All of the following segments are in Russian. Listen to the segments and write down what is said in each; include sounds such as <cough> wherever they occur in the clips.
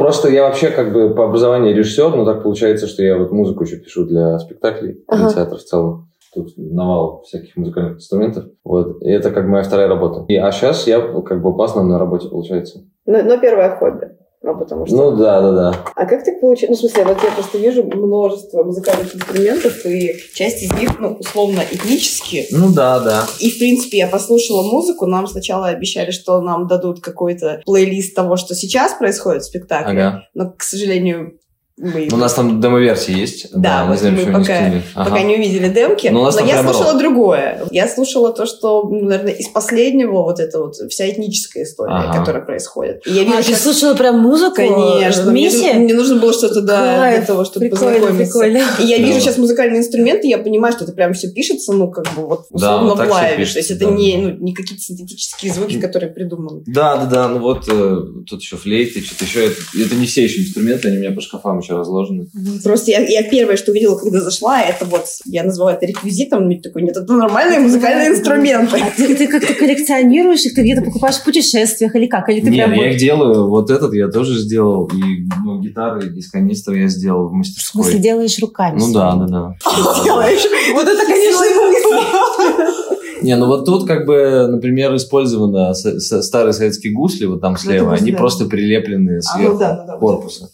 просто я вообще как бы по образованию режиссер, но так получается, что я вот музыку еще пишу для спектаклей, ага. для театра в целом. Тут навал всяких музыкальных инструментов. Вот. И это как моя вторая работа. И, а сейчас я как бы по основной работе получается. Но, но первое хобби. Ну, потому что... Ну, да, да, да. А как так получилось? Ну, в смысле, вот я просто вижу множество музыкальных инструментов, и часть из них, ну, условно, этнические. Ну, да, да. И, в принципе, я послушала музыку, нам сначала обещали, что нам дадут какой-то плейлист того, что сейчас происходит в спектакле. Ага. Но, к сожалению, мы... У нас там демо-версии есть. Да, да вот знаем, мы пока, не ага. пока не увидели демки. Но, у нас но я слушала рок. другое. Я слушала то, что, ну, наверное, из последнего вот это вот вся этническая история, ага. которая происходит. И я вижу, а, сейчас... ты слушала прям музыку? Конечно. Мне, мне нужно было что-то, да, для того, чтобы прикольно, познакомиться. Прикольно. И я вижу да. сейчас музыкальные инструменты, я понимаю, что это прям все пишется, ну, как бы вот условно да, вот в лайве. Пишется, то есть это да. не, ну, не какие-то синтетические звуки, которые придуманы. Да, да, да. Ну вот э, тут еще флейты, что-то еще. Это, это не все еще инструменты, они у меня по шкафам еще разложены. Просто я, я первое, что увидела, когда зашла, это вот, я назвала это реквизитом, мне такой, нет, это нормальные музыкальные инструменты. А ты, ты как-то коллекционируешь их, ты где-то покупаешь в путешествиях или как? Или ты нет, прям я их делаю, вот этот я тоже сделал, и ну, гитары из канистры я сделал в мастерской. В смысле, делаешь руками? Ну да, да, да. Делаешь? Вот это, конечно, не, ну вот тут как бы, например, использованы старые советские гусли, вот там слева, они просто прилеплены а, ну сверху корпуса.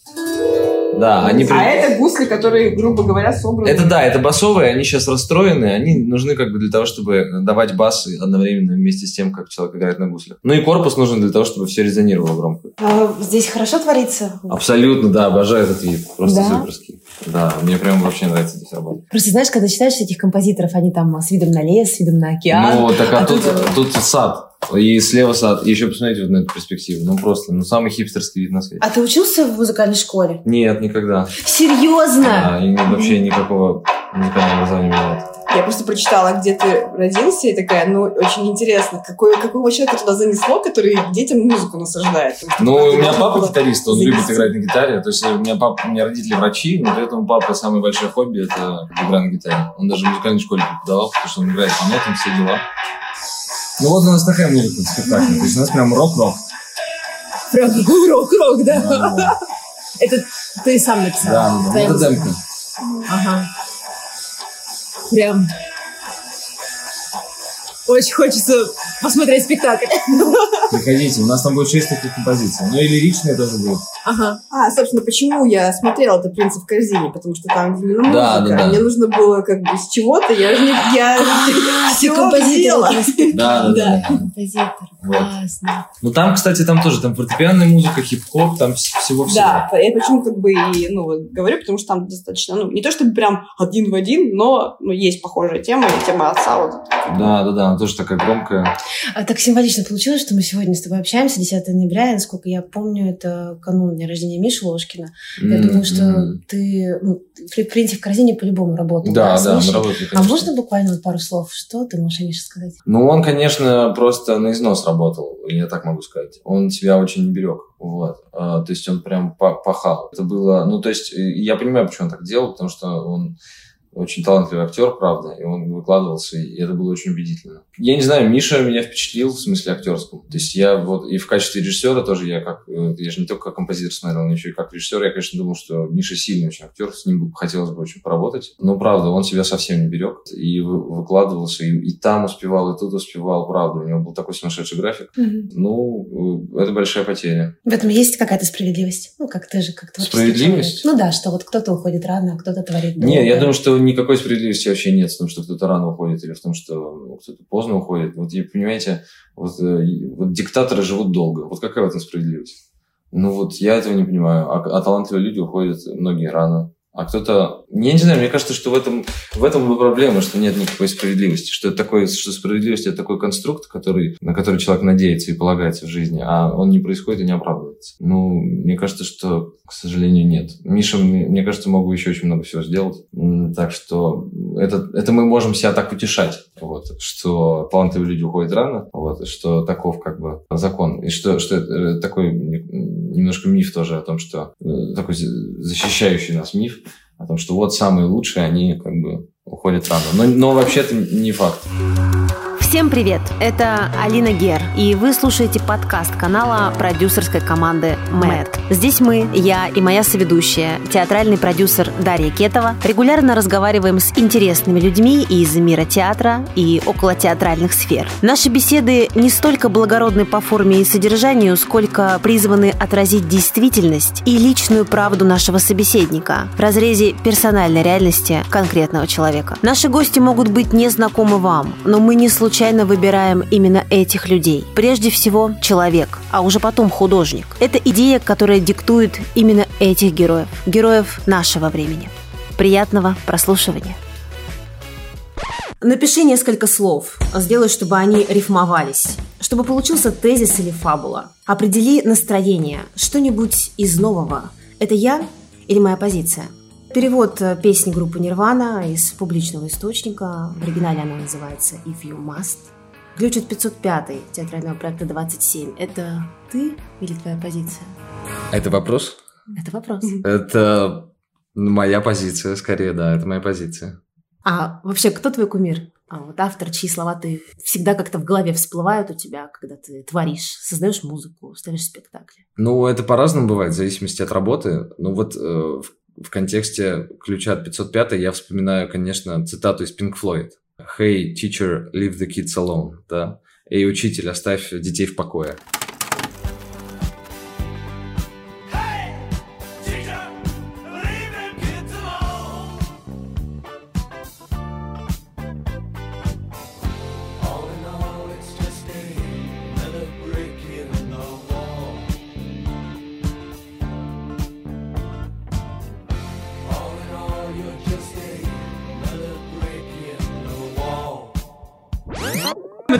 Да, они... А это гусли, которые, грубо говоря, собраны... Это да, это басовые, они сейчас расстроены, они нужны как бы для того, чтобы давать басы одновременно вместе с тем, как человек играет на гуслях. Ну и корпус нужен для того, чтобы все резонировало громко. А здесь хорошо творится? Абсолютно, да, обожаю этот вид, просто да? суперский. Да, мне прям вообще нравится здесь работать. Просто знаешь, когда читаешь этих композиторов, они там с видом на лес, с видом на океан. Ну, так а, а тут, тут, тут сад. И слева сад. И еще посмотрите вот на эту перспективу. Ну, просто, ну, самый хипстерский вид на свете. А ты учился в музыкальной школе? Нет, никогда. Серьезно? Да, и вообще никакого музыкального образования нет. Я просто прочитала, где ты родился, и такая, ну, очень интересно, какой, какого человека туда занесло, который детям музыку насаждает. Ну, у меня папа гитарист, он любит играть на гитаре. То есть у меня папа, у меня родители врачи, но при этом папа самое большое хобби – это игра на гитаре. Он даже в музыкальной школе преподавал, потому что он играет по нотам, все дела. Ну вот у нас такая музыка в спектакле. То есть у нас прям рок-рок. Прям <laughs> рок-рок, да? да, да. Это ты сам написал? Да, да, да. Это демка. Ага. Прям очень хочется посмотреть спектакль. <laughs> <laughs> Приходите, у нас там будет шесть таких композиций. Ну и лиричные тоже будут. Ага. А, собственно, почему я смотрела это «Принца в корзине»? Потому что там именно музыка. Да, да, да. Мне нужно было как бы с чего-то, я же не... Я а, <laughs> все композитор. Да, да, да. Композитор. Классно. Ну там, кстати, там тоже там фортепианная музыка, хип-хоп, там всего-всего. Да, я почему как бы и, ну, говорю, потому что там достаточно, ну, не то чтобы прям один в один, но ну, есть похожая тема, и тема отца вот. Да, да, да, она тоже такая громкая. А так символично получилось, что мы сегодня с тобой общаемся, 10 ноября, насколько я помню, это канун дня рождения Миши Ложкина. Mm-hmm. Я думаю, что ты, ну, в принципе, в корзине по-любому работал. Да, да, мы работали, А можно буквально пару слов? Что ты можешь о Мише сказать? Ну, он, конечно, просто на износ работал, я так могу сказать. Он себя очень берег. Вот. А, то есть он прям пахал. Это было... Ну, то есть я понимаю, почему он так делал, потому что он очень талантливый актер, правда, и он выкладывался, и это было очень убедительно. Я не знаю, Миша меня впечатлил в смысле актерском. То есть я вот и в качестве режиссера тоже, я как, э, я же не только как композитор смотрел, но еще и как режиссер, я, конечно, думал, что Миша сильный очень актер, с ним хотелось бы очень поработать. Но, правда, он себя совсем не берег и выкладывался, и, и там успевал, и тут успевал, правда. У него был такой сумасшедший график. Mm-hmm. Ну, э, это большая потеря. В этом есть какая-то справедливость? Ну, как ты же, как творческий Справедливость? Человек. Ну да, что вот кто-то уходит рано, а кто-то творит долго. Нет, я думаю, что никакой справедливости вообще нет в том, что кто-то рано уходит или в том, что ну, кто-то поздно уходит. Вот, и, понимаете, вот, э, вот диктаторы живут долго. Вот какая в этом справедливость? Ну вот я этого не понимаю. А, а талантливые люди уходят многие рано а кто-то... Я не знаю, мне кажется, что в этом, в этом и проблема, что нет никакой справедливости, что, это такое, что справедливость – это такой конструкт, который, на который человек надеется и полагается в жизни, а он не происходит и не оправдывается. Ну, мне кажется, что, к сожалению, нет. Миша, мне кажется, могу еще очень много всего сделать. Так что это, это мы можем себя так утешать, вот, что талантливые люди уходят рано, вот, что таков как бы закон. И что, что это э, такой немножко миф тоже о том, что э, такой защищающий нас миф, о том, что вот самые лучшие, они как бы уходят рано. Но, но вообще это не факт. Всем привет! Это Алина Гер, и вы слушаете подкаст канала продюсерской команды МЭД. Здесь мы, я и моя соведущая, театральный продюсер Дарья Кетова, регулярно разговариваем с интересными людьми из мира театра и около театральных сфер. Наши беседы не столько благородны по форме и содержанию, сколько призваны отразить действительность и личную правду нашего собеседника в разрезе персональной реальности конкретного человека. Наши гости могут быть незнакомы вам, но мы не случайно случайно выбираем именно этих людей. Прежде всего, человек, а уже потом художник. Это идея, которая диктует именно этих героев, героев нашего времени. Приятного прослушивания. Напиши несколько слов, сделай, чтобы они рифмовались, чтобы получился тезис или фабула. Определи настроение, что-нибудь из нового. Это я или моя позиция? Перевод э, песни группы Нирвана из публичного источника. В оригинале она называется If You Must. Ключ от 505 театрального проекта 27. Это ты или твоя позиция? Это вопрос? Это вопрос. Это моя позиция, скорее, да, это моя позиция. А вообще, кто твой кумир? А вот автор, чьи слова ты всегда как-то в голове всплывают у тебя, когда ты творишь, создаешь музыку, ставишь спектакли? Ну, это по-разному бывает, в зависимости от работы. Ну, вот э, в контексте ключа от 505 я вспоминаю, конечно, цитату из Pink Floyd. «Hey, teacher, leave the kids alone», да? «Эй, учитель, оставь детей в покое».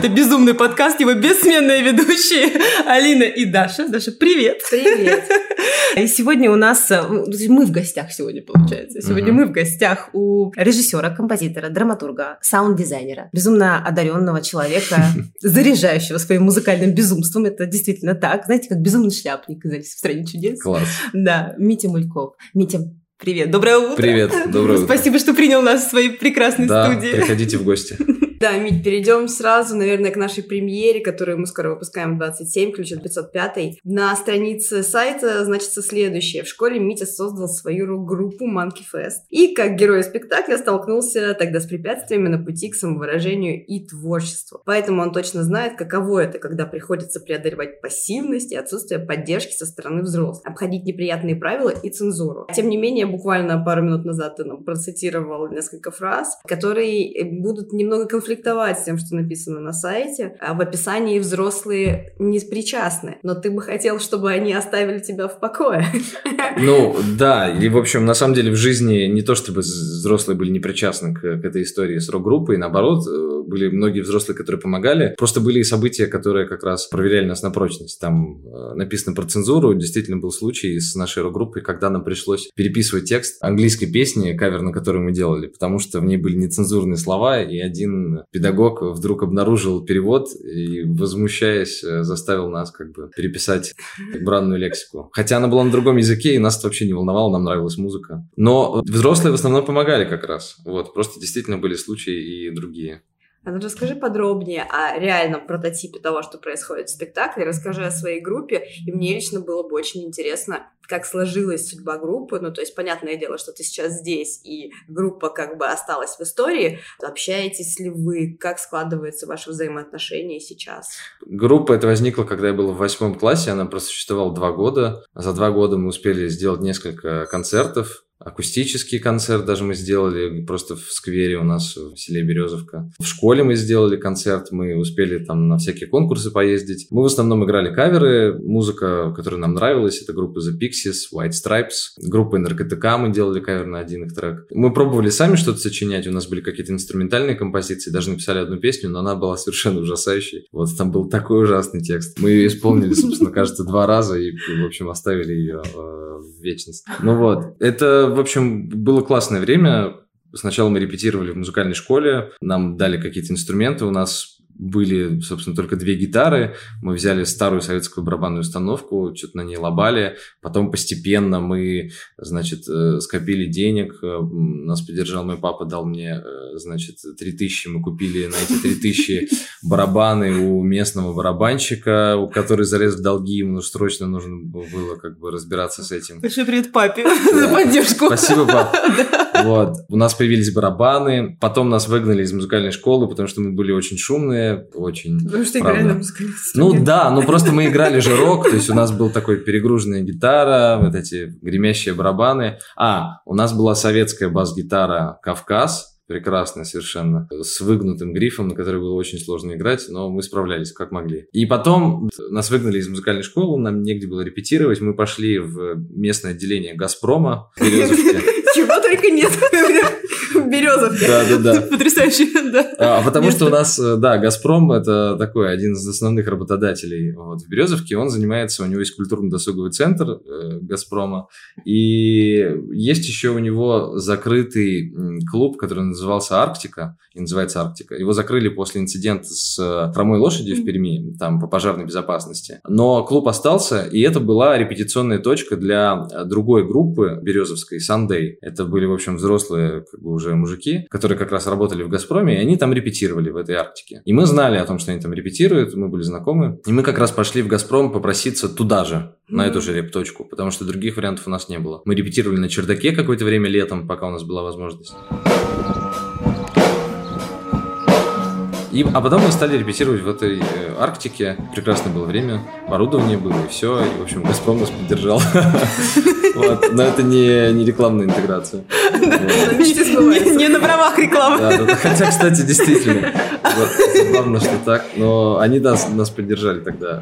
Это безумный подкаст, его бессменные ведущие <laughs> Алина и Даша. Даша, привет! Привет! <laughs> И сегодня у нас... Э, мы в гостях сегодня, получается. Сегодня мы в гостях у режиссера, композитора, драматурга, саунд-дизайнера, безумно одаренного человека, <laughs> заряжающего своим музыкальным безумством. Это действительно так. Знаете, как безумный шляпник из «Алисы в стране чудес». Класс. Да, Митя Мульков. Митя, Привет, доброе утро. Привет, доброе утро. Спасибо, что принял нас в своей прекрасной да, студии. приходите в гости. Да, Мить, перейдем сразу, наверное, к нашей премьере, которую мы скоро выпускаем в 27, ключ от 505. На странице сайта значится следующее. В школе Митя создал свою рок-группу Monkey Fest. И как герой спектакля столкнулся тогда с препятствиями на пути к самовыражению и творчеству. Поэтому он точно знает, каково это, когда приходится преодолевать пассивность и отсутствие поддержки со стороны взрослых, обходить неприятные правила и цензуру. Тем не менее, буквально пару минут назад ты нам процитировал несколько фраз, которые будут немного конфликтовать конфликтовать с тем, что написано на сайте. А в описании взрослые не причастны, но ты бы хотел, чтобы они оставили тебя в покое. <laughs> Ну, да, и, в общем, на самом деле в жизни не то, чтобы взрослые были не причастны к, к этой истории с рок-группой, наоборот, э, были многие взрослые, которые помогали. Просто были и события, которые как раз проверяли нас на прочность. Там э, написано про цензуру. Действительно был случай с нашей рок-группой, когда нам пришлось переписывать текст английской песни, кавер на которую мы делали, потому что в ней были нецензурные слова, и один педагог вдруг обнаружил перевод и, возмущаясь, э, заставил нас как бы переписать бранную лексику. Хотя она была на другом языке, и нас это вообще не волновало, нам нравилась музыка. Но взрослые в основном помогали как раз. Вот, просто действительно были случаи и другие. А ну расскажи подробнее о реальном прототипе того, что происходит в спектакле, расскажи о своей группе, и мне лично было бы очень интересно, как сложилась судьба группы, ну, то есть, понятное дело, что ты сейчас здесь, и группа как бы осталась в истории, общаетесь ли вы, как складываются ваши взаимоотношения сейчас? Группа это возникла, когда я был в восьмом классе, она просуществовала два года, за два года мы успели сделать несколько концертов, акустический концерт даже мы сделали просто в сквере у нас в селе Березовка. В школе мы сделали концерт, мы успели там на всякие конкурсы поездить. Мы в основном играли каверы, музыка, которая нам нравилась, это группа The Pixies, White Stripes, группа НРКТК мы делали кавер на один их трек. Мы пробовали сами что-то сочинять, у нас были какие-то инструментальные композиции, даже написали одну песню, но она была совершенно ужасающей. Вот там был такой ужасный текст. Мы ее исполнили, собственно, кажется, два раза и, в общем, оставили ее э, в вечность. Ну вот, это в общем, было классное время. Сначала мы репетировали в музыкальной школе, нам дали какие-то инструменты, у нас были, собственно, только две гитары. Мы взяли старую советскую барабанную установку, что-то на ней лобали. Потом постепенно мы, значит, э, скопили денег. Э, нас поддержал мой папа, дал мне, значит, 3000. Мы купили на эти 3000 барабаны у местного барабанщика, у который залез в долги. Ему срочно нужно было как бы разбираться с этим. Большой привет папе за поддержку. Спасибо, пап. <laughs> Вот. У нас появились барабаны. Потом нас выгнали из музыкальной школы, потому что мы были очень шумные. Очень. Потому что играли на музыкальных Ну да, ну просто мы играли же рок. То есть у нас был такой перегруженная гитара, вот эти гремящие барабаны. А, у нас была советская бас-гитара «Кавказ», прекрасная совершенно, с выгнутым грифом, на который было очень сложно играть, но мы справлялись как могли. И потом нас выгнали из музыкальной школы, нам негде было репетировать, мы пошли в местное отделение «Газпрома» в <laughs> Березовке. Чего только нет <laughs> в Березовке. Да, да, да. <laughs> Потрясающе, да. А, потому что у нас, э, да, «Газпром» — это такой один из основных работодателей вот, в Березовке. Он занимается, у него есть культурно-досуговый центр э, «Газпрома». И есть еще у него закрытый клуб, который назывался «Арктика», и называется «Арктика». Его закрыли после инцидента с э, хромой лошадью в Перми, там, по пожарной безопасности. Но клуб остался, и это была репетиционная точка для другой группы березовской, «Сандей». Это были, в общем, взрослые как бы уже мужики, которые как раз работали в «Газпроме», и они там репетировали в этой Арктике. И мы знали о том, что они там репетируют, мы были знакомы. И мы как раз пошли в «Газпром» попроситься туда же, на эту же репточку, потому что других вариантов у нас не было. Мы репетировали на чердаке какое-то время летом, пока у нас была возможность. И, а потом мы стали репетировать в этой э, Арктике. Прекрасное было время, оборудование было и все. И, в общем, Газпром нас поддержал. <laughs> Вот. Но это не, не рекламная интеграция. Не на правах рекламы. Хотя, кстати, действительно. Забавно, что так. Но они нас, нас поддержали тогда.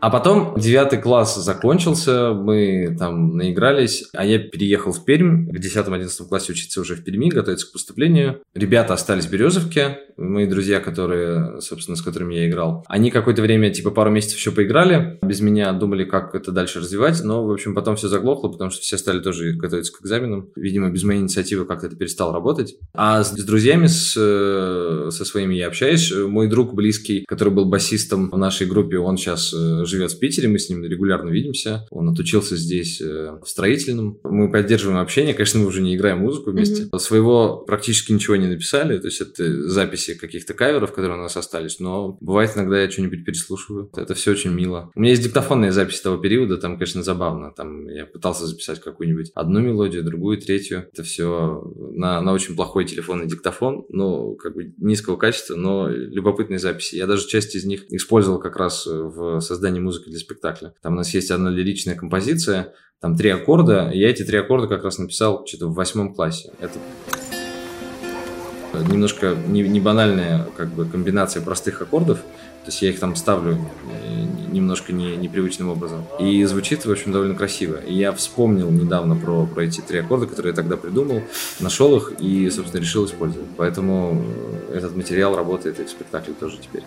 А потом девятый класс закончился, мы там наигрались, а я переехал в Пермь, в 10-11 классе учиться уже в Перми, готовиться к поступлению. Ребята остались в Березовке, мои друзья, которые, собственно, с которыми я играл. Они какое-то время, типа пару месяцев еще поиграли, без меня думали, как это дальше развивать, но, в общем, потом все заглохло, потому что все стали тоже готовиться к экзаменам. Видимо, без моей инициативы как-то это перестало работать. А с, с друзьями, с, э, со своими я общаюсь. Мой друг близкий, который был басистом в нашей группе, он сейчас э, живет в Питере, мы с ним регулярно видимся. Он отучился здесь э, в строительном. Мы поддерживаем общение. Конечно, мы уже не играем музыку вместе. Mm-hmm. Своего практически ничего не написали. То есть это записи каких-то каверов, которые у нас остались. Но бывает иногда я что-нибудь переслушиваю. Это все очень мило. У меня есть диктофонные записи того периода. Там, конечно, забавно. Там я пытался записать какую-нибудь одну мелодию, другую, третью. Это все на, на очень плохой телефонный диктофон. Ну, как бы низкого качества, но любопытные записи. Я даже часть из них использовал как раз в создании музыки для спектакля. Там у нас есть одна лиричная композиция, там три аккорда, я эти три аккорда как раз написал что-то в восьмом классе. Это немножко не, не банальная как бы комбинация простых аккордов, то есть я их там ставлю э, немножко не, непривычным образом. И звучит, в общем, довольно красиво. И я вспомнил недавно про, про эти три аккорда, которые я тогда придумал, нашел их и, собственно, решил использовать. Поэтому э, этот материал работает и в спектакле тоже теперь.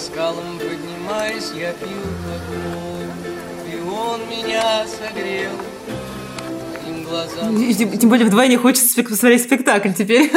Скалам поднимаясь, я пью как И он меня согрел глазам. Тем, тем более вдвойне хочется посмотреть спектакль теперь.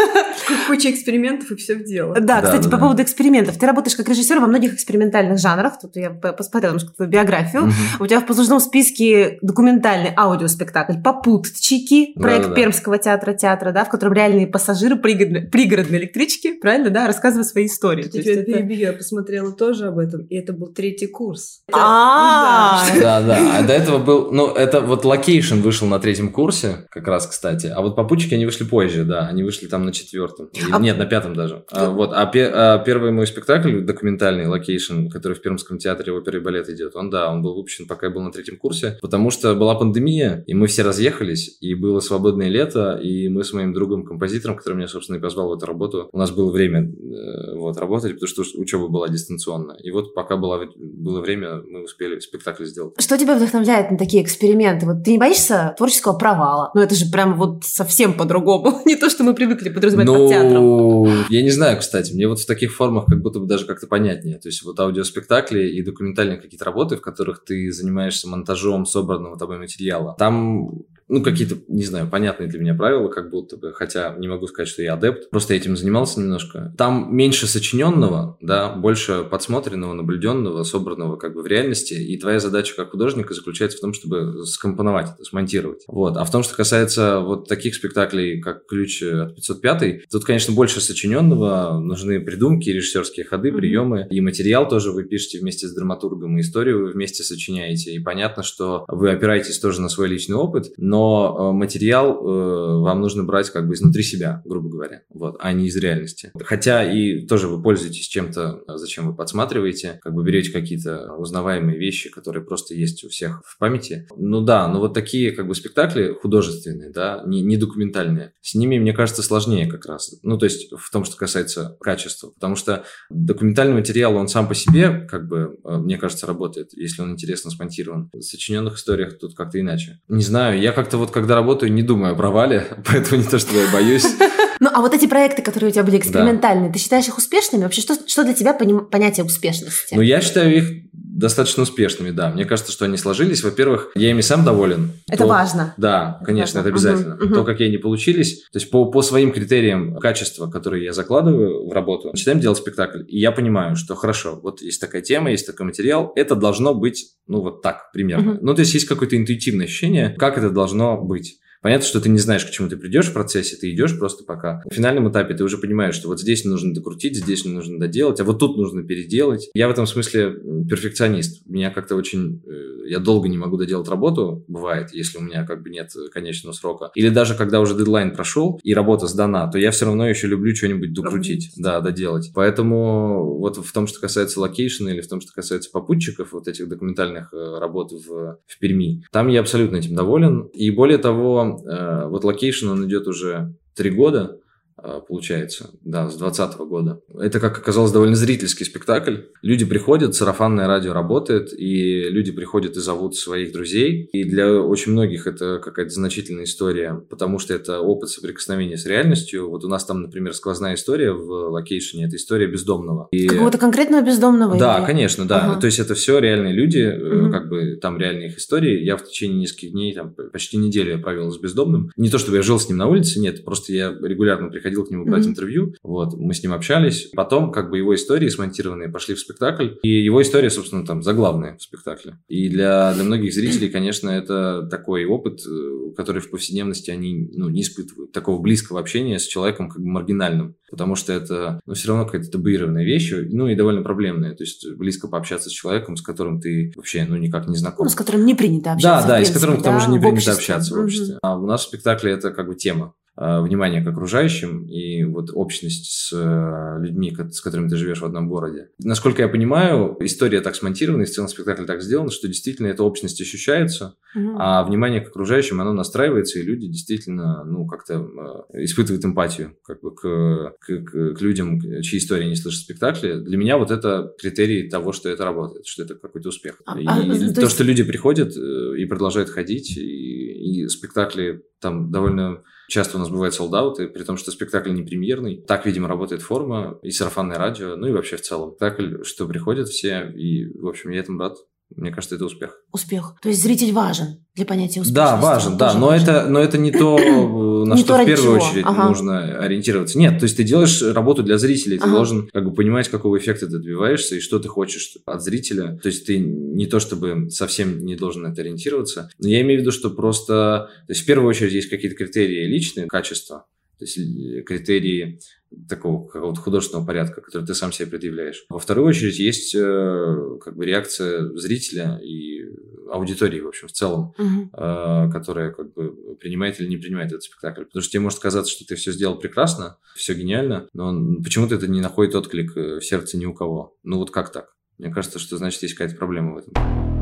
Куча экспериментов и все в дело. Да, кстати, да, по да. поводу экспериментов. Ты работаешь как режиссер во многих экспериментальных жанрах. Тут я посмотрела немножко твою биографию. Угу. У тебя в послужном списке документальный аудиоспектакль «Попутчики», проект да, да, Пермского театра театра, да, в котором реальные пассажиры пригородной, пригородной электрички, правильно, да, рассказывают свои истории. Теперь перебью, я посмотрела тоже об этом, и это был третий курс. А, да, да. А до этого был, ну, это вот локейшн вышел на третьем курсе, курсе, как раз, кстати. А вот попутчики, они вышли позже, да. Они вышли там на четвертом. А... Нет, на пятом даже. А, вот. А, пе- а первый мой спектакль, документальный, локейшн, который в Пермском театре оперы и балет идет, он, да, он был выпущен, пока я был на третьем курсе, потому что была пандемия, и мы все разъехались, и было свободное лето, и мы с моим другом-композитором, который меня, собственно, и позвал в эту работу, у нас было время э, вот, работать, потому что учеба была дистанционно. И вот пока было, было время, мы успели спектакль сделать. Что тебя вдохновляет на такие эксперименты? Вот ты не боишься творческого провала? Карнавала. Ну, это же прям вот совсем по-другому. <laughs> Не то, что мы привыкли подразумевать ну, под театром. Я не знаю, кстати. Мне вот в таких формах как будто бы даже как-то понятнее. То есть вот аудиоспектакли и документальные какие-то работы, в которых ты занимаешься монтажом собранного тобой материала. Там ну, какие-то, не знаю, понятные для меня правила, как будто бы, хотя не могу сказать, что я адепт, просто этим занимался немножко. Там меньше сочиненного, да, больше подсмотренного, наблюденного, собранного как бы в реальности, и твоя задача как художника заключается в том, чтобы скомпоновать это, смонтировать. Вот. А в том, что касается вот таких спектаклей, как «Ключ от 505», тут, конечно, больше сочиненного, нужны придумки, режиссерские ходы, приемы, и материал тоже вы пишете вместе с драматургом, и историю вы вместе сочиняете, и понятно, что вы опираетесь тоже на свой личный опыт, но э, материал э, вам нужно брать как бы изнутри себя, грубо говоря, вот, а не из реальности. Хотя и тоже вы пользуетесь чем-то, э, зачем вы подсматриваете, как бы берете какие-то узнаваемые вещи, которые просто есть у всех в памяти. Ну да, но вот такие как бы спектакли художественные, да, не, не документальные, с ними, мне кажется, сложнее как раз. Ну, то есть в том, что касается качества, потому что документальный материал, он сам по себе, как бы, мне кажется, работает, если он интересно смонтирован. В сочиненных историях тут как-то иначе. Не знаю, я как как-то вот, когда работаю, не думаю о провале, <laughs> поэтому не то, что я боюсь. Ну, а вот эти проекты, которые у тебя были экспериментальные, ты считаешь их успешными? Вообще, что, что для тебя понятие успешности? Ну, я считаю их достаточно успешными, да. Мне кажется, что они сложились. Во-первых, я ими сам доволен. Это то, важно. Да, конечно, это, это обязательно. Угу, угу. То, как они получились, то есть по, по своим критериям качества, которые я закладываю в работу, начинаем делать спектакль. И я понимаю, что хорошо, вот есть такая тема, есть такой материал, это должно быть, ну, вот так примерно. Угу. Ну, то есть есть какое-то интуитивное ощущение, как это должно быть. Понятно, что ты не знаешь, к чему ты придешь в процессе, ты идешь просто пока. В финальном этапе ты уже понимаешь, что вот здесь нужно докрутить, здесь нужно доделать, а вот тут нужно переделать. Я в этом смысле перфекционист. Меня как-то очень... Э, я долго не могу доделать работу, бывает, если у меня как бы нет конечного срока. Или даже когда уже дедлайн прошел и работа сдана, то я все равно еще люблю что-нибудь докрутить, да, доделать. Поэтому вот в том, что касается локейшена или в том, что касается попутчиков, вот этих документальных э, работ в, в Перми, там я абсолютно этим доволен. И более того, Э, вот локейшн, он идет уже три года, Э, получается, да, с 2020 года. Это, как оказалось, довольно зрительский спектакль. Люди приходят, сарафанное радио работает, и люди приходят и зовут своих друзей. И для очень многих это какая-то значительная история, потому что это опыт соприкосновения с реальностью. Вот у нас там, например, сквозная история в локейшене, это история бездомного. И... Какого-то конкретного бездомного? Да, или? конечно, да. Ага. То есть это все реальные люди, угу. как бы там реальные их истории. Я в течение нескольких дней, там почти неделю я провел с бездомным. Не то, чтобы я жил с ним на улице, нет, просто я регулярно приходил приходил к нему брать mm-hmm. интервью, вот, мы с ним общались. Потом, как бы, его истории смонтированные пошли в спектакль, и его история, собственно, там, заглавная в спектакле. И для, для многих зрителей, конечно, это такой опыт, э, который в повседневности они, ну, не испытывают. Такого близкого общения с человеком, как бы, маргинальным. Потому что это, ну, все равно какая-то табуированная вещь, ну, и довольно проблемная. То есть, близко пообщаться с человеком, с которым ты вообще, ну, никак не знаком. Ну, с которым не принято общаться. Да, да, и с которым к тому же не принято общаться в обществе. Mm-hmm. А у нас в спектакле это, как бы, тема. Э, внимание к окружающим и вот общность с э, людьми, с которыми ты живешь в одном городе. Насколько я понимаю, история так смонтирована, и в целом спектакль так сделан, что действительно эта общность ощущается, угу. а внимание к окружающим, оно настраивается, и люди действительно, ну, как-то э, испытывают эмпатию как бы к, к, к людям, чьи истории не слышат спектакли. Для меня вот это критерий того, что это работает, что это какой-то успех. А, и а, то, то есть... что люди приходят и продолжают ходить, и, и спектакли там довольно Часто у нас бывают солдаты, при том, что спектакль не премьерный. Так, видимо, работает форма и сарафанное радио, ну и вообще в целом. Спектакль, что приходят все, и, в общем, я этому рад. Мне кажется, это успех. Успех. То есть зритель важен для понятия успеха. Да, важен, да, но важен. это, но это не то, <coughs> на что в первую очередь нужно ориентироваться. Нет, то есть ты делаешь работу для зрителей, ты должен как бы понимать, какого эффекта ты добиваешься и что ты хочешь от зрителя. То есть ты не то чтобы совсем не должен на это ориентироваться, но я имею в виду, что просто, то есть в первую очередь есть какие-то критерии личные, качества, то есть э, критерии такого какого-то художественного порядка, который ты сам себе предъявляешь. Во вторую очередь есть э, как бы реакция зрителя и аудитории, в общем, в целом, угу. э, которая как бы принимает или не принимает этот спектакль. Потому что тебе может казаться, что ты все сделал прекрасно, все гениально, но почему-то это не находит отклик в сердце ни у кого. Ну вот как так? Мне кажется, что значит есть какая-то проблема в этом.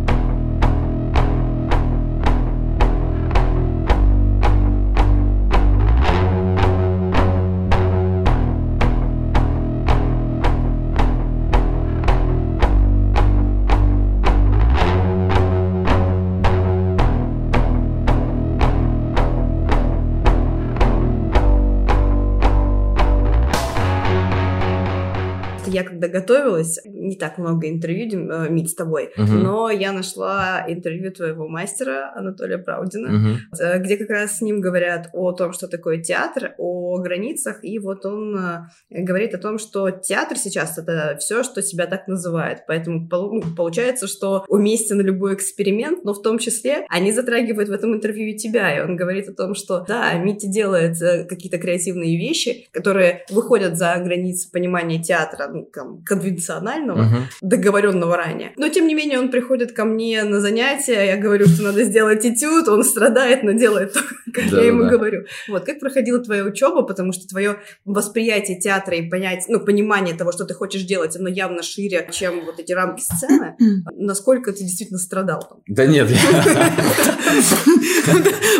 Когда готовилась, не так много интервью, э, Мит, с тобой, угу. но я нашла интервью твоего мастера Анатолия Правдина, угу. где как раз с ним говорят о том, что такое театр, о границах, и вот он говорит о том, что театр сейчас это все, что себя так называет, поэтому ну, получается, что уместен любой эксперимент, но в том числе они затрагивают в этом интервью и тебя, и он говорит о том, что да, Митя делает какие-то креативные вещи, которые выходят за границы понимания театра, ну, там, конвенционального, uh-huh. договоренного ранее. Но, тем не менее, он приходит ко мне на занятия, я говорю, что надо сделать этюд, он страдает, но делает то, как да, я ему да. говорю. Вот, как проходила твоя учеба, потому что твое восприятие театра и понять, ну, понимание того, что ты хочешь делать, оно явно шире, чем вот эти рамки сцены. Насколько ты действительно страдал там? Да нет. <laughs>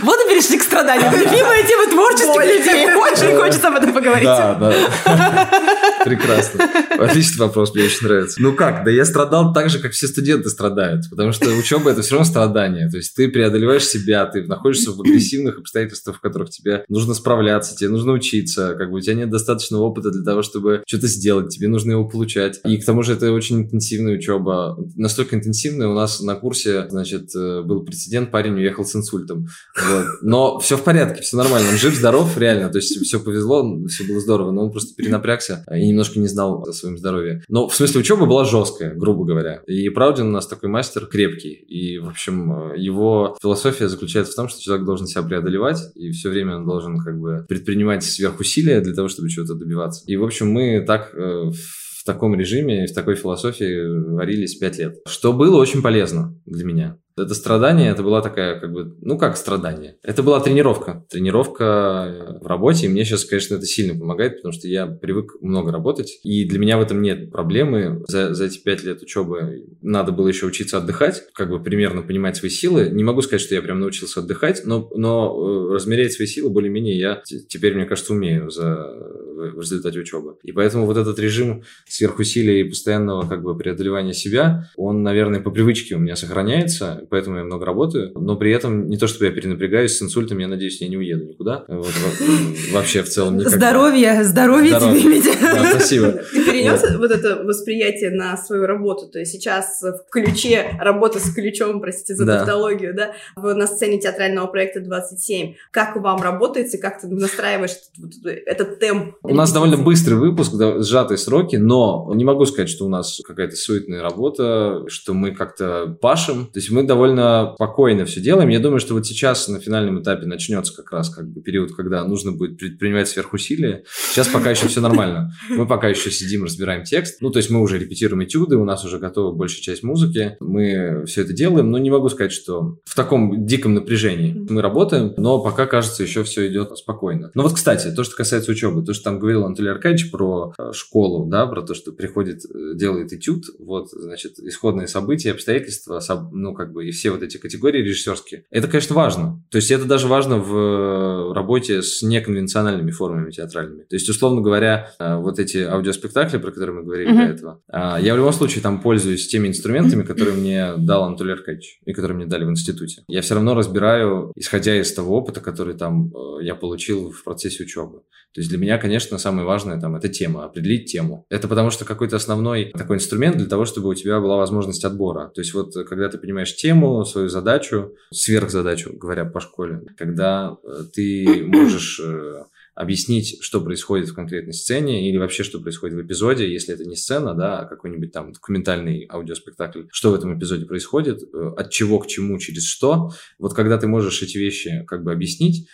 Вот и перешли к страданиям. Любимая тема творческих людей. Очень хочется об этом поговорить. Да, да. Прекрасно. Отличный вопрос, мне очень нравится. Ну как? Да я страдал так же, как все студенты страдают. Потому что учеба – это все равно страдание. То есть ты преодолеваешь себя, ты находишься в агрессивных обстоятельствах, в которых тебе нужно справляться, тебе нужно учиться. Как бы у тебя нет достаточного опыта для того, чтобы что-то сделать. Тебе нужно его получать. И к тому же это очень интенсивная учеба. Настолько интенсивная. У нас на курсе, значит, э, был прецедент, парень уехал с инсультом. Вот. Но все в порядке, все нормально. Он жив-здоров, реально. То есть все повезло, все было здорово. Но он просто перенапрягся и немножко не знал о своем здоровье. Но в смысле учеба была жесткая, грубо говоря. И Правдин у нас такой мастер крепкий. И, в общем, его философия заключается в том, что человек должен себя преодолевать, и все время он должен как бы предпринимать сверхусилия для того, чтобы чего-то добиваться. И, в общем, мы так э, в таком режиме, в такой философии варились пять лет. Что было очень полезно для меня. Это страдание, это была такая, как бы, ну как страдание? Это была тренировка. Тренировка в работе, и мне сейчас, конечно, это сильно помогает, потому что я привык много работать, и для меня в этом нет проблемы. За, за эти пять лет учебы надо было еще учиться отдыхать, как бы примерно понимать свои силы. Не могу сказать, что я прям научился отдыхать, но, но э, размерять свои силы более-менее я теперь, мне кажется, умею за, в результате учебы. И поэтому вот этот режим сверхусилия и постоянного как бы преодолевания себя, он, наверное, по привычке у меня сохраняется, поэтому я много работаю. Но при этом не то, чтобы я перенапрягаюсь с инсультом, я надеюсь, я не уеду никуда. Вот, вообще в целом никогда. Здоровье, здоровье, здоровье. тебе, Митя. Да, спасибо. Ты перенес вот. вот это восприятие на свою работу. То есть сейчас в ключе, работа с ключом, простите за да. тавтологию, да, на сцене театрального проекта 27. Как вам работается, как ты настраиваешь этот, этот темп? У нас довольно быстрый выпуск, да, сжатые сроки, но не могу сказать, что у нас какая-то суетная работа, что мы как-то пашем. То есть мы довольно спокойно все делаем. Я думаю, что вот сейчас на финальном этапе начнется как раз как бы период, когда нужно будет предпринимать сверхусилия. Сейчас пока еще все нормально. Мы пока еще сидим, разбираем текст. Ну, то есть мы уже репетируем этюды, у нас уже готова большая часть музыки. Мы все это делаем, но не могу сказать, что в таком диком напряжении мы работаем, но пока, кажется, еще все идет спокойно. Но вот, кстати, то, что касается учебы, то, что там говорил Анатолий Аркадьевич про э, школу, да, про то, что приходит, э, делает этюд, вот, значит, исходные события, обстоятельства, ну, как бы и все вот эти категории режиссерские. Это, конечно, важно. То есть это даже важно в э, работе с неконвенциональными формами театральными. То есть, условно говоря, э, вот эти аудиоспектакли, про которые мы говорили mm-hmm. до этого, э, я в любом случае там пользуюсь теми инструментами, которые мне дал Анатолий Аркадьевич и которые мне дали в институте. Я все равно разбираю, исходя из того опыта, который там я получил в процессе учебы. То есть для меня, конечно, самое важное там это тема, определить тему. Это потому что какой-то основной такой инструмент для того, чтобы у тебя была возможность отбора. То есть вот когда ты понимаешь тему, свою задачу, сверхзадачу, говоря по школе, когда э, ты можешь э, объяснить, что происходит в конкретной сцене или вообще, что происходит в эпизоде, если это не сцена, да, а какой-нибудь там документальный аудиоспектакль, что в этом эпизоде происходит, э, от чего к чему, через что. Вот когда ты можешь эти вещи как бы объяснить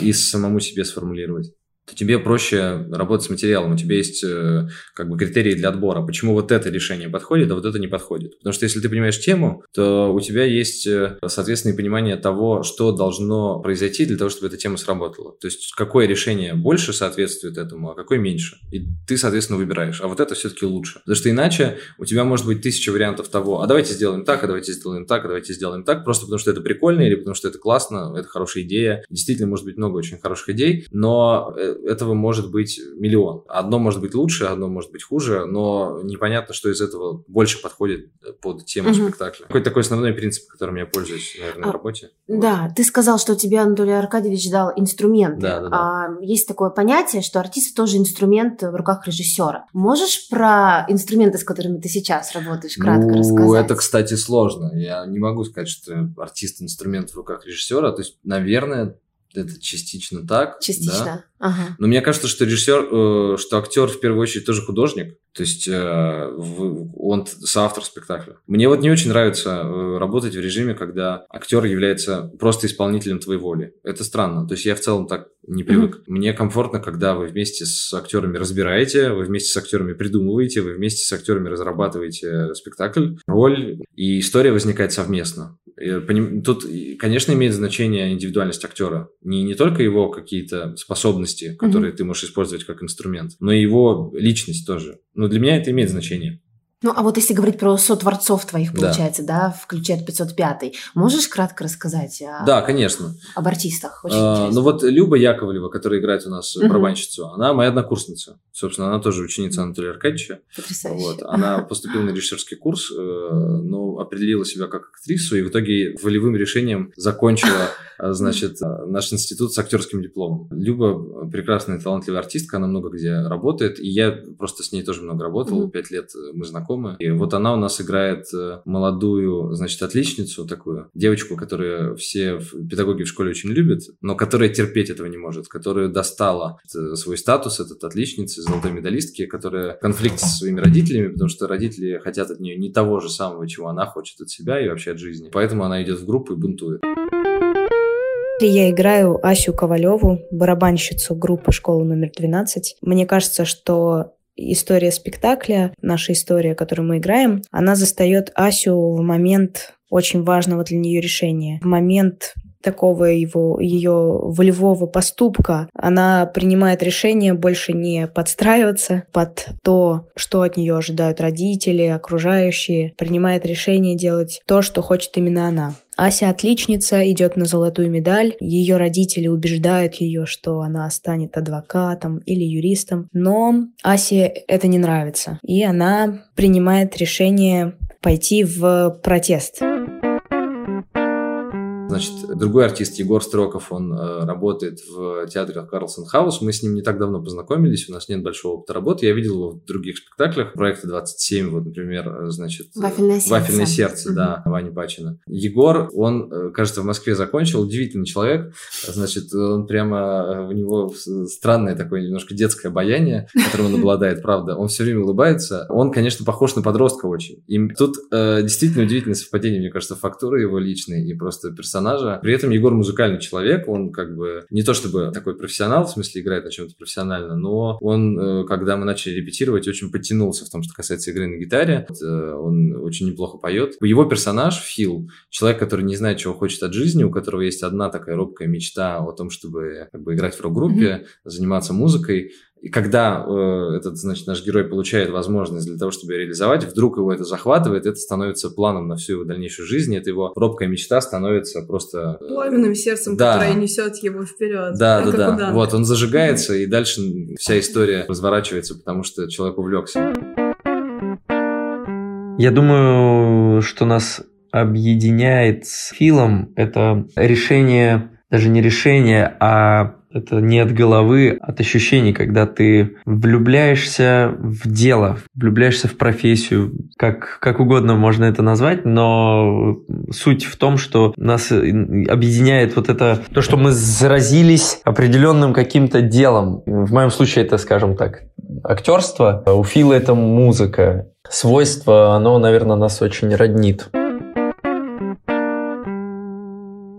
и самому себе сформулировать, то тебе проще работать с материалом, у тебя есть э, как бы критерии для отбора, почему вот это решение подходит, а вот это не подходит. Потому что если ты понимаешь тему, то у тебя есть, э, соответственно, понимание того, что должно произойти для того, чтобы эта тема сработала. То есть какое решение больше соответствует этому, а какое меньше. И ты, соответственно, выбираешь. А вот это все-таки лучше. Потому что иначе у тебя может быть тысяча вариантов того, а давайте сделаем так, а давайте сделаем так, а давайте сделаем так, просто потому что это прикольно или потому что это классно, это хорошая идея. Действительно, может быть много очень хороших идей, но э, этого может быть миллион. Одно может быть лучше, одно может быть хуже, но непонятно, что из этого больше подходит под тему угу. спектакля. Какой такой основной принцип, которым я пользуюсь, наверное, на а, работе. Да, вот. ты сказал, что тебе Анатолий Аркадьевич дал инструменты. Да, да, да. А, есть такое понятие, что артист тоже инструмент в руках режиссера. Можешь про инструменты, с которыми ты сейчас работаешь, кратко ну, рассказать? Это, кстати, сложно. Я не могу сказать, что артист инструмент в руках режиссера. То есть, наверное, это частично так. Частично. Да? Ага. Но мне кажется, что режиссер, э, что актер в первую очередь тоже художник. То есть э, он соавтор спектакля. Мне вот не очень нравится э, работать в режиме, когда актер является просто исполнителем твоей воли. Это странно. То есть я в целом так не привык. Mm-hmm. Мне комфортно, когда вы вместе с актерами разбираете, вы вместе с актерами придумываете, вы вместе с актерами разрабатываете спектакль, роль, и история возникает совместно. Тут, конечно, имеет значение индивидуальность актера. Не, не только его какие-то способности, которые mm-hmm. ты можешь использовать как инструмент, но и его личность тоже. Но для меня это имеет значение. Ну, а вот если говорить про сотворцов твоих, получается, да, да включая 505, можешь кратко рассказать о, да, конечно. об артистах? Очень а, ну вот Люба Яковлева, которая играет у нас угу. барабанщицу, она моя однокурсница. Собственно, она тоже ученица Анатолия Аркадьевича. Потрясающе. Вот. Она <laughs> поступила на режиссерский курс, э, но определила себя как актрису, и в итоге волевым решением закончила <laughs> э, значит, э, наш институт с актерским дипломом. Люба прекрасная, талантливая артистка, она много где работает, и я просто с ней тоже много работал, пять лет мы знакомы знакомы. И вот она у нас играет э, молодую, значит, отличницу такую, девочку, которую все педагоги в школе очень любят, но которая терпеть этого не может, которая достала э, свой статус, этот отличницы, золотой медалистки, которая в конфликте со своими родителями, потому что родители хотят от нее не того же самого, чего она хочет от себя и вообще от жизни. Поэтому она идет в группу и бунтует. Я играю Асю Ковалеву, барабанщицу группы «Школа номер 12». Мне кажется, что история спектакля, наша история, которую мы играем, она застает Асю в момент очень важного для нее решения. В момент такого его, ее волевого поступка, она принимает решение больше не подстраиваться под то, что от нее ожидают родители, окружающие, принимает решение делать то, что хочет именно она. Ася отличница, идет на золотую медаль. Ее родители убеждают ее, что она станет адвокатом или юристом. Но Асе это не нравится. И она принимает решение пойти в протест. Значит, другой артист Егор Строков, он э, работает в театре Карлсон Хаус. Мы с ним не так давно познакомились, у нас нет большого опыта работы. Я видел его в других спектаклях. Проекта 27, вот, например, э, значит... Э, Вафельное сердце. Вафельное сердце, да, Вани Бачина. Егор, он, э, кажется, в Москве закончил. Удивительный человек. Значит, он прямо... У него странное такое немножко детское обаяние, которым он обладает, правда. Он все время улыбается. Он, конечно, похож на подростка очень. И тут э, действительно удивительное совпадение, мне кажется, фактуры его личной и просто персонажа персонажа. При этом Егор музыкальный человек, он как бы не то чтобы такой профессионал, в смысле играет на чем-то профессионально, но он, э, когда мы начали репетировать, очень подтянулся в том, что касается игры на гитаре. Э, он очень неплохо поет. Его персонаж, Фил, человек, который не знает, чего хочет от жизни, у которого есть одна такая робкая мечта о том, чтобы как бы играть в рок-группе, mm-hmm. заниматься музыкой. И когда э, этот, значит, наш герой получает возможность для того, чтобы реализовать, вдруг его это захватывает, это становится планом на всю его дальнейшую жизнь, это его робкая мечта становится просто... Э, Пламенным сердцем, да. которое несет его вперед. Да, да, да. да. Вот, он зажигается, и дальше вся история разворачивается, потому что человек увлекся. Я думаю, что нас объединяет с Филом это решение, даже не решение, а это не от головы, от ощущений, когда ты влюбляешься в дело, влюбляешься в профессию, как, как угодно можно это назвать, но суть в том, что нас объединяет вот это, то, что мы заразились определенным каким-то делом. В моем случае это, скажем так, актерство, у Фила это музыка. Свойство, оно, наверное, нас очень роднит.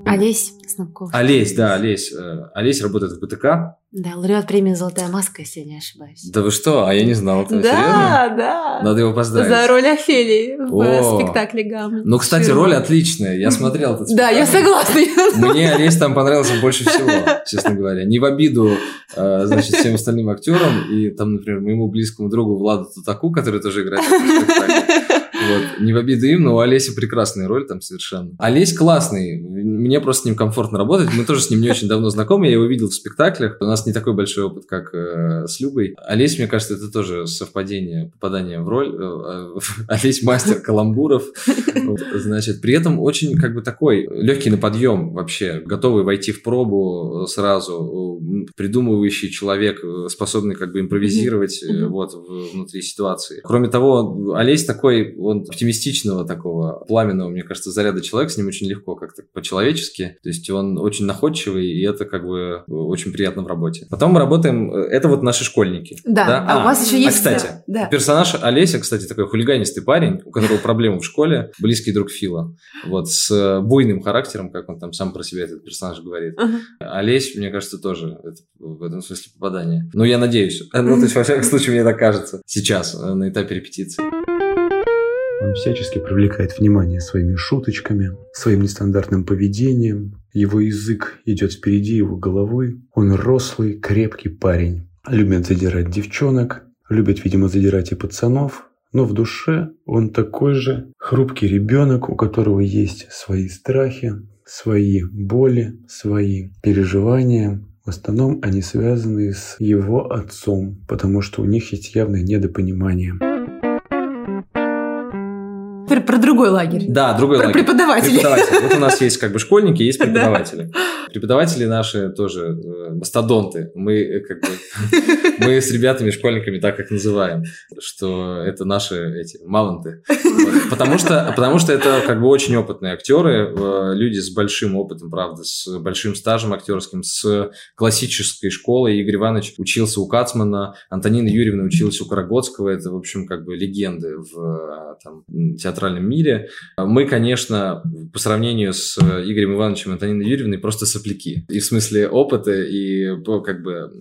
Олесь Снабков. Олесь, да, Олесь. Э, Олесь работает в БТК. Да, лауреат премии «Золотая маска», если я не ошибаюсь. Да вы что? А я не знал этого. Да, Серьезно? да. Надо его поздравить. За роль Офелии в спектакле «Гамлет». Ну, кстати, роль отличная. Я смотрел этот спектакль. <laughs> Да, я согласна. <laughs> Мне Олесь там понравился больше всего, честно говоря. Не в обиду, э, значит, всем остальным актерам. И там, например, моему близкому другу Владу Тутаку, который тоже играет в спектакле. Вот. не в обиду им, но у Олеси прекрасная роль там совершенно. Олесь классный, мне просто с ним комфортно работать. Мы тоже с ним не очень давно знакомы, я его видел в спектаклях. У нас не такой большой опыт, как э, с Любой. Олесь, мне кажется, это тоже совпадение, попадание в роль. Э, э, <laughs> Олесь мастер каламбуров. Значит, при этом очень как бы такой легкий на подъем вообще, готовый войти в пробу сразу, придумывающий человек, способный как бы импровизировать вот внутри ситуации. Кроме того, Олесь такой, он оптимистичного такого, пламенного, мне кажется, заряда человек, с ним очень легко как-то по-человечески. То есть он очень находчивый, и это как бы очень приятно в работе. Потом мы работаем, это вот наши школьники. Да, да? а, а у вас еще а, есть... А, кстати, да. персонаж Олеся, кстати, такой хулиганистый парень, у которого проблемы в школе, близкий друг Фила. Вот, с буйным характером, как он там сам про себя этот персонаж говорит. Uh-huh. Олесь, мне кажется, тоже это, в этом смысле попадание. Ну, я надеюсь. Ну, то есть, во всяком случае, мне так кажется. Сейчас, э, на этапе репетиции. Он всячески привлекает внимание своими шуточками, своим нестандартным поведением. Его язык идет впереди его головы. Он рослый, крепкий парень. Любит задирать девчонок, любит, видимо, задирать и пацанов. Но в душе он такой же хрупкий ребенок, у которого есть свои страхи, свои боли, свои переживания. В основном они связаны с его отцом, потому что у них есть явное недопонимание. Про, про другой лагерь. Да, другой про лагерь. преподавателей. Преподаватели. Вот у нас есть как бы школьники, есть <laughs> преподаватели. Преподаватели наши тоже э, мастодонты. Мы э, как бы <laughs> мы с ребятами, школьниками так их называем, что это наши эти мамонты. Потому что, потому что это как бы очень опытные актеры, э, люди с большим опытом, правда, с большим стажем актерским, с классической школы. Игорь Иванович учился у Кацмана, Антонина Юрьевна училась у Карагодского. Это, в общем, как бы легенды в там, театре театральном мире. Мы, конечно, по сравнению с Игорем Ивановичем и Антониной Юрьевной просто сопляки. И в смысле опыта, и как бы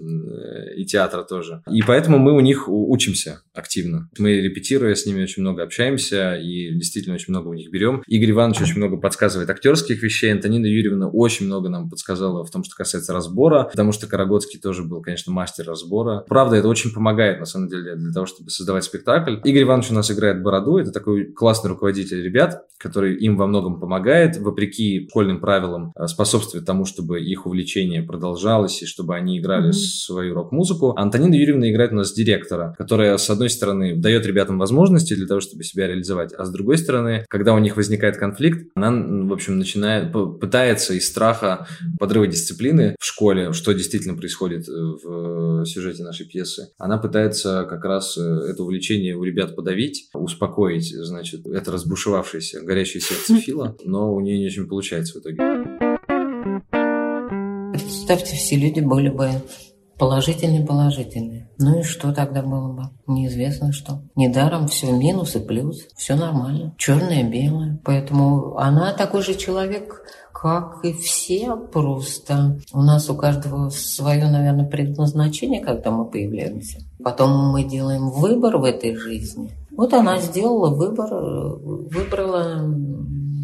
и театра тоже. И поэтому мы у них учимся активно. Мы, репетируя с ними, очень много общаемся и действительно очень много у них берем. Игорь Иванович очень много подсказывает актерских вещей. Антонина Юрьевна очень много нам подсказала в том, что касается разбора, потому что Карагодский тоже был, конечно, мастер разбора. Правда, это очень помогает, на самом деле, для того, чтобы создавать спектакль. Игорь Иванович у нас играет Бороду. Это такой классный руководитель ребят, который им во многом помогает, вопреки школьным правилам, э, способствует тому, чтобы их увлечение продолжалось и чтобы они играли mm-hmm. свою рок-музыку. Антонина Юрьевна играет у нас директора, которая, с одной стороны, дает ребятам возможности для того, чтобы себя реализовать, а с другой стороны, когда у них возникает конфликт, она, в общем, начинает, пытается из страха подрыва дисциплины в школе, что действительно происходит э, в сюжете нашей пьесы, она пытается как раз э, это увлечение у ребят подавить, успокоить, значит, это разбушевавшееся горящее сердце <laughs> Фила, но у нее не очень получается в итоге. Представьте, все люди были бы положительные, положительные. Ну и что тогда было бы? Неизвестно что. Недаром все минус и плюс, все нормально. Черное, белое. Поэтому она такой же человек, как и все просто. У нас у каждого свое, наверное, предназначение, когда мы появляемся. Потом мы делаем выбор в этой жизни. Вот она сделала выбор, выбрала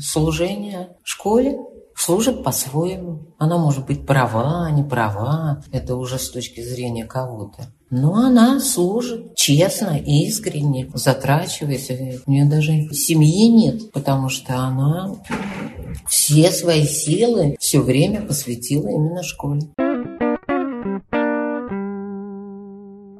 служение школе, служит по-своему. Она может быть права, не права, это уже с точки зрения кого-то. Но она служит честно, искренне, затрачиваясь. У нее даже семьи нет, потому что она все свои силы все время посвятила именно школе.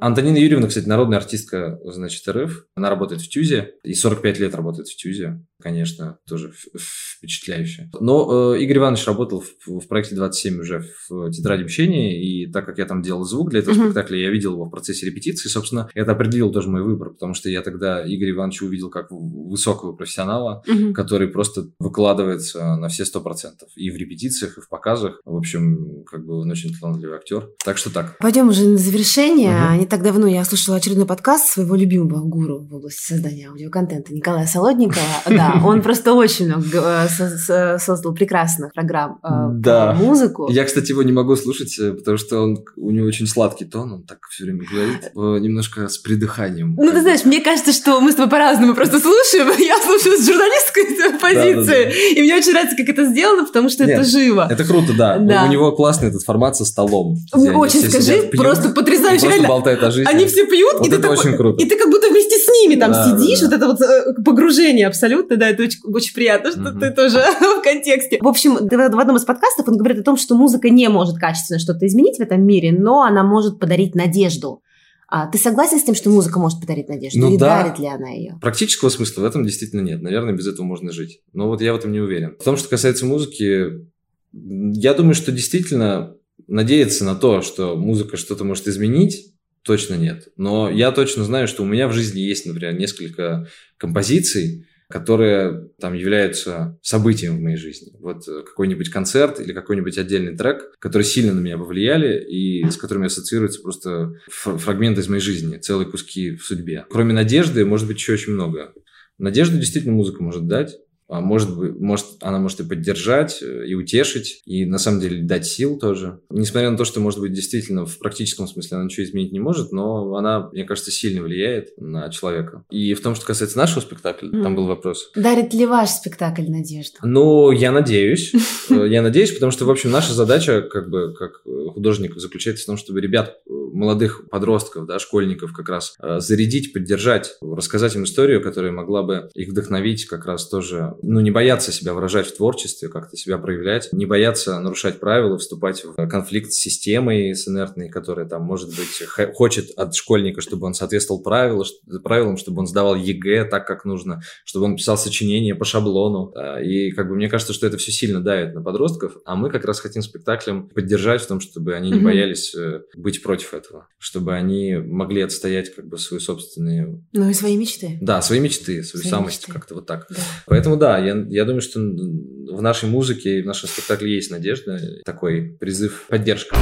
Антонина Юрьевна, кстати, народная артистка, значит, РФ. Она работает в ТЮЗе и 45 лет работает в ТЮЗе конечно, тоже впечатляюще. Но э, Игорь Иванович работал в, в проекте 27 уже в «Тетради мщения», и так как я там делал звук для этого mm-hmm. спектакля, я видел его в процессе репетиции, собственно, это определил тоже мой выбор, потому что я тогда Игоря Ивановича увидел как высокого профессионала, mm-hmm. который просто выкладывается на все сто процентов и в репетициях, и в показах. В общем, как бы он очень талантливый актер. Так что так. Пойдем уже на завершение. Mm-hmm. Не так давно я слушала очередной подкаст своего любимого гуру в области создания аудиоконтента Николая Солодникова. <laughs> Да, он просто очень много э, создал прекрасных программ э, да. музыку. Я, кстати, его не могу слушать, э, потому что он, у него очень сладкий тон, он так все время говорит, немножко с придыханием. Ну, ты знаешь, мне кажется, что мы с тобой по-разному просто слушаем. <laughs> Я слушаю с журналистской <laughs> позиции, и мне очень нравится, как это сделано, потому что это живо. Это круто, да. У него классный этот формат со столом. Очень, скажи, просто потрясающий. Просто болтает мечта жизни. Они все пьют, вот и, ты такой, очень круто. и ты как будто вместе с ними там да, сидишь, да, да. вот это вот э, погружение абсолютно, да, это очень, очень приятно, что угу. ты тоже <laughs> в контексте. В общем, в одном из подкастов он говорит о том, что музыка не может качественно что-то изменить в этом мире, но она может подарить надежду. А ты согласен с тем, что музыка может подарить надежду? Ну, Или да. дарит ли она ее? Практического смысла в этом действительно нет. Наверное, без этого можно жить. Но вот я в этом не уверен. В том, что касается музыки, я думаю, что действительно надеяться на то, что музыка что-то может изменить, точно нет. Но я точно знаю, что у меня в жизни есть, например, несколько композиций, которые там являются событием в моей жизни. Вот э, какой-нибудь концерт или какой-нибудь отдельный трек, которые сильно на меня повлияли и с которыми ассоциируются просто фрагменты из моей жизни, целые куски в судьбе. Кроме надежды, может быть, еще очень много. Надежду действительно музыка может дать. А может быть, может, она может и поддержать, э, и утешить, и на самом деле дать сил тоже. Несмотря на то, что, может быть, действительно в практическом смысле она ничего изменить не может, но она, мне кажется, сильно влияет на человека. И в том, что касается нашего спектакля, mm. там был вопрос. Дарит ли ваш спектакль надежду? Ну, я надеюсь. Э, я надеюсь, потому что, в общем, наша задача, как бы, как художников, заключается в том, чтобы ребят, э, молодых подростков, да, школьников как раз зарядить, поддержать, рассказать им историю, которая могла бы их вдохновить как раз тоже ну, не бояться себя выражать в творчестве, как-то себя проявлять, не бояться нарушать правила, вступать в конфликт с системой, с инертной, которая там, может быть, хочет от школьника, чтобы он соответствовал правилам, правилам, чтобы он сдавал ЕГЭ так, как нужно, чтобы он писал сочинения по шаблону. И как бы мне кажется, что это все сильно давит на подростков, а мы как раз хотим спектаклем поддержать в том, чтобы они не боялись э, быть против этого, чтобы они могли отстоять как бы свои собственные... Ну и свои мечты. Да, свои мечты, свою свои самость, как-то вот так. Да. Поэтому да, я, я думаю, что в нашей музыке и в нашем спектакле есть надежда, такой призыв, поддержка.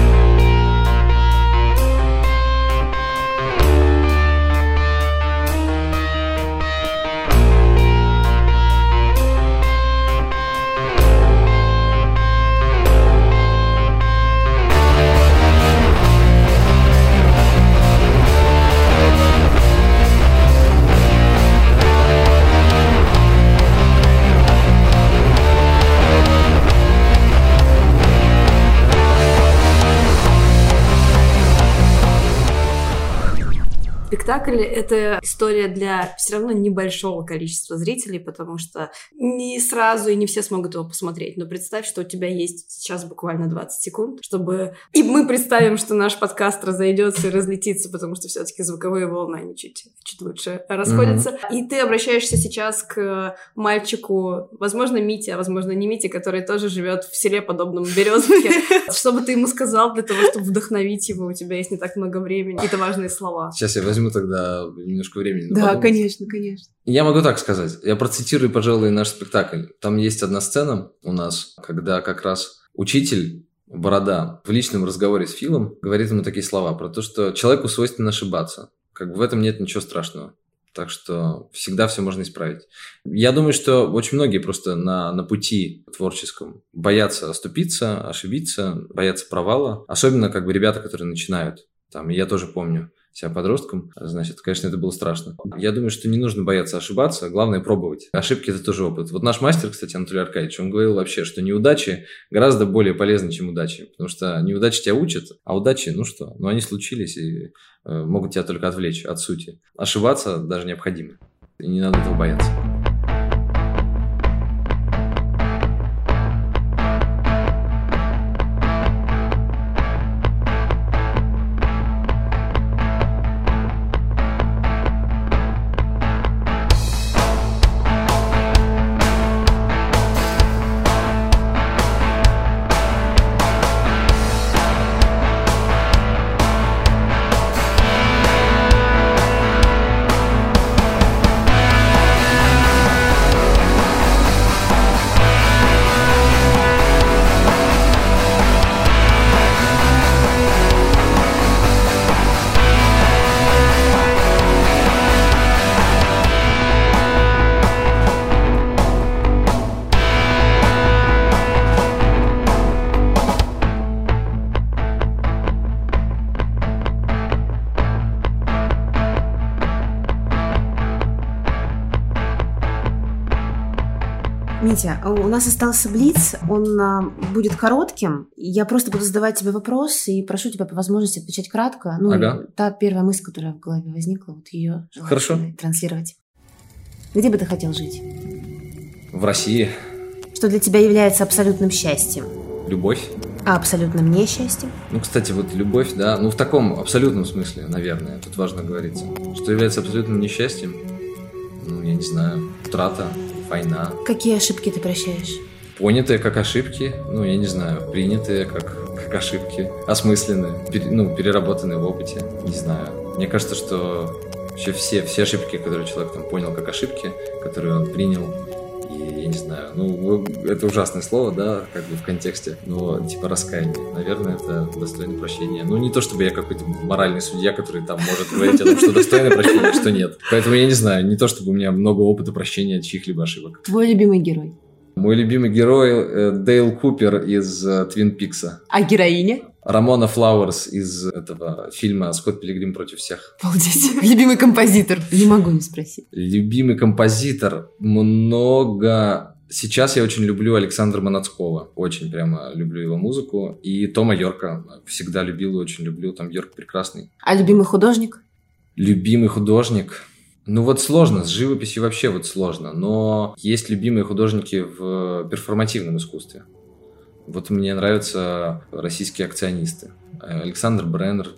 Спектакль — это история для все равно небольшого количества зрителей, потому что не сразу и не все смогут его посмотреть. Но представь, что у тебя есть сейчас буквально 20 секунд, чтобы... И мы представим, что наш подкаст разойдется и разлетится, потому что все-таки звуковые волны, они чуть, чуть лучше расходятся. Mm-hmm. И ты обращаешься сейчас к мальчику, возможно, Мите, а возможно, не Мите, который тоже живет в селе, подобном Березовке. <laughs> Что бы ты ему сказал для того, чтобы вдохновить его? У тебя есть не так много времени. Какие-то важные слова. Сейчас я возьму тогда немножко времени. Да, подумать. конечно, конечно. Я могу так сказать. Я процитирую, пожалуй, наш спектакль. Там есть одна сцена у нас, когда как раз учитель Борода в личном разговоре с Филом говорит ему такие слова про то, что человеку свойственно ошибаться. Как бы в этом нет ничего страшного. Так что всегда все можно исправить. Я думаю, что очень многие просто на, на пути творческом боятся оступиться, ошибиться, боятся провала. Особенно как бы ребята, которые начинают. Там, я тоже помню себя подростком, значит, конечно, это было страшно. Я думаю, что не нужно бояться ошибаться, главное пробовать. Ошибки – это тоже опыт. Вот наш мастер, кстати, Анатолий Аркадьевич, он говорил вообще, что неудачи гораздо более полезны, чем удачи, потому что неудачи тебя учат, а удачи, ну что, ну они случились и э, могут тебя только отвлечь от сути. Ошибаться даже необходимо, и не надо этого бояться. Митя, у нас остался блиц, он а, будет коротким. Я просто буду задавать тебе вопрос и прошу тебя по возможности отвечать кратко. Ну, ага. та первая мысль, которая в голове возникла, вот ее Хорошо. транслировать. Где бы ты хотел жить? В России. Что для тебя является абсолютным счастьем? Любовь. А абсолютным несчастьем? Ну, кстати, вот любовь, да, ну в таком абсолютном смысле, наверное, тут важно говориться. Что является абсолютным несчастьем? Ну, я не знаю, утрата, война. Какие ошибки ты прощаешь? Понятые как ошибки, ну, я не знаю, принятые как, как ошибки, осмысленные, пер, ну, переработанные в опыте, не знаю. Мне кажется, что вообще все, все ошибки, которые человек там понял как ошибки, которые он принял, я не знаю, ну, это ужасное слово, да, как бы в контексте, но типа раскаяние, наверное, это достойно прощения. Ну, не то чтобы я какой-то моральный судья, который там может говорить о том, что достойно прощения, что нет. Поэтому я не знаю, не то чтобы у меня много опыта прощения чьих-либо ошибок. Твой любимый герой? Мой любимый герой э, Дейл Купер из э, Твин Пикса. А героиня? Рамона Флауэрс из этого фильма «Скотт Пилигрим против всех». Обалдеть. <laughs> Любимый композитор? Не могу не спросить. Любимый композитор? Много... Сейчас я очень люблю Александра Манацкова. Очень прямо люблю его музыку. И Тома Йорка. Всегда любил и очень люблю. Там Йорк прекрасный. А любимый художник? Любимый художник? Ну вот сложно, с живописью вообще вот сложно, но есть любимые художники в перформативном искусстве. Вот мне нравятся российские акционисты. Александр Бреннер,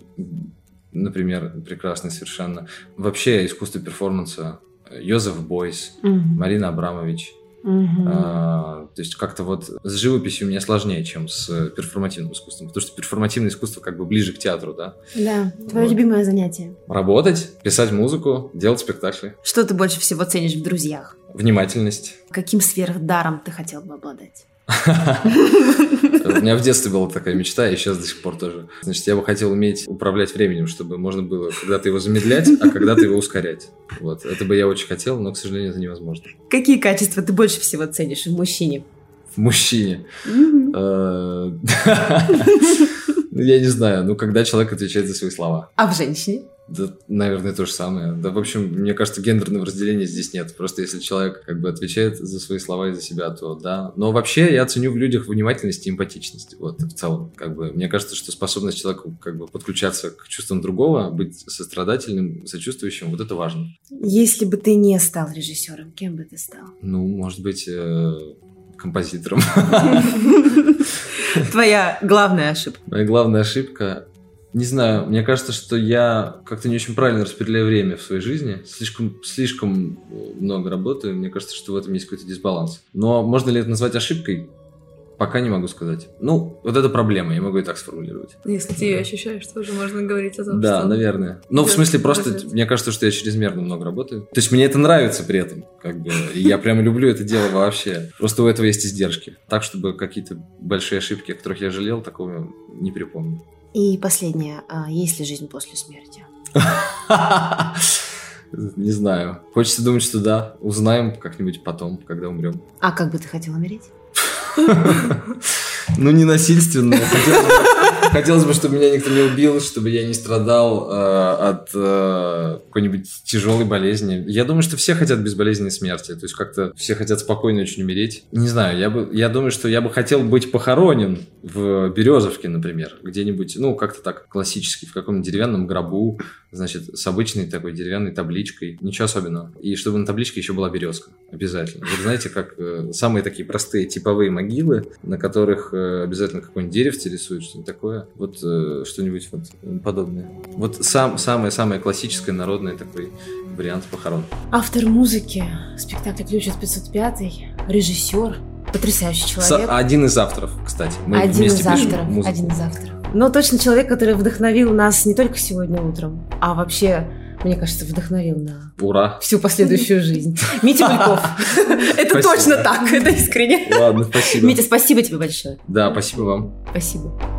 например, прекрасный совершенно. Вообще искусство перформанса. Йозеф Бойс, угу. Марина Абрамович. Угу. А, то есть как-то вот с живописью у меня сложнее, чем с перформативным искусством. Потому что перформативное искусство как бы ближе к театру, да? Да. Твое вот. любимое занятие? Работать, писать музыку, делать спектакли. Что ты больше всего ценишь в друзьях? Внимательность. Каким сверхдаром ты хотел бы обладать? У меня в детстве была такая мечта, и сейчас до сих пор тоже. Значит, я бы хотел уметь управлять временем, чтобы можно было когда-то его замедлять, а когда-то его ускорять. Вот. Это бы я очень хотел, но, к сожалению, это невозможно. Какие качества ты больше всего ценишь в мужчине? В мужчине? Э, <laughs> ну, я не знаю, ну, когда человек отвечает за свои слова. А в женщине? Да, наверное, то же самое. Да, в общем, мне кажется, гендерного разделения здесь нет. Просто если человек как бы отвечает за свои слова и за себя, то да. Но вообще я ценю в людях внимательность и эмпатичность. Вот, в целом. Как бы, мне кажется, что способность человека как бы подключаться к чувствам другого, быть сострадательным, сочувствующим, вот это важно. Если бы ты не стал режиссером, кем бы ты стал? Ну, может быть, э, композитором. <laughs> Твоя главная ошибка? Моя главная ошибка не знаю, мне кажется, что я как-то не очень правильно распределяю время в своей жизни. Слишком, слишком много работаю. Мне кажется, что в этом есть какой-то дисбаланс. Но можно ли это назвать ошибкой? Пока не могу сказать. Ну, вот это проблема, я могу и так сформулировать. Если ты ее ощущаешь, тоже можно говорить о том, да, что... Да, наверное. Ну, в смысле, просто развить. мне кажется, что я чрезмерно много работаю. То есть мне это нравится при этом, как бы. И я прям люблю это дело вообще. Просто у этого есть издержки. Так, чтобы какие-то большие ошибки, о которых я жалел, такого не припомню. И последнее. А есть ли жизнь после смерти? <laughs> Не знаю. Хочется думать, что да. Узнаем как-нибудь потом, когда умрем. А как бы ты хотел умереть? <laughs> Ну, не насильственно. Хотелось бы, чтобы меня никто не убил, чтобы я не страдал э, от э, какой-нибудь тяжелой болезни. Я думаю, что все хотят безболезненной смерти. То есть как-то все хотят спокойно очень умереть. Не знаю, я, бы, я думаю, что я бы хотел быть похоронен в Березовке, например. Где-нибудь, ну, как-то так классически, в каком-нибудь деревянном гробу, значит, с обычной такой деревянной табличкой. Ничего особенного. И чтобы на табличке еще была березка. Обязательно. Вы знаете, как э, самые такие простые типовые могилы, на которых э, обязательно какой-нибудь деревце рисуют, что-нибудь такое. Вот э, что-нибудь вот подобное. Вот сам, самое-самое классическое народное такой вариант похорон. Автор музыки спектакля «Ключ от 505», режиссер, потрясающий человек. С, один из авторов, кстати. Мы один из авторов. Музыку. Один из авторов. Но точно человек, который вдохновил нас не только сегодня утром, а вообще мне кажется, вдохновил на Ура. всю последующую жизнь. Митя Бульков. <laughs> Это точно так, это искренне. Ладно, спасибо. Митя, спасибо тебе большое. Да, спасибо вам. Спасибо.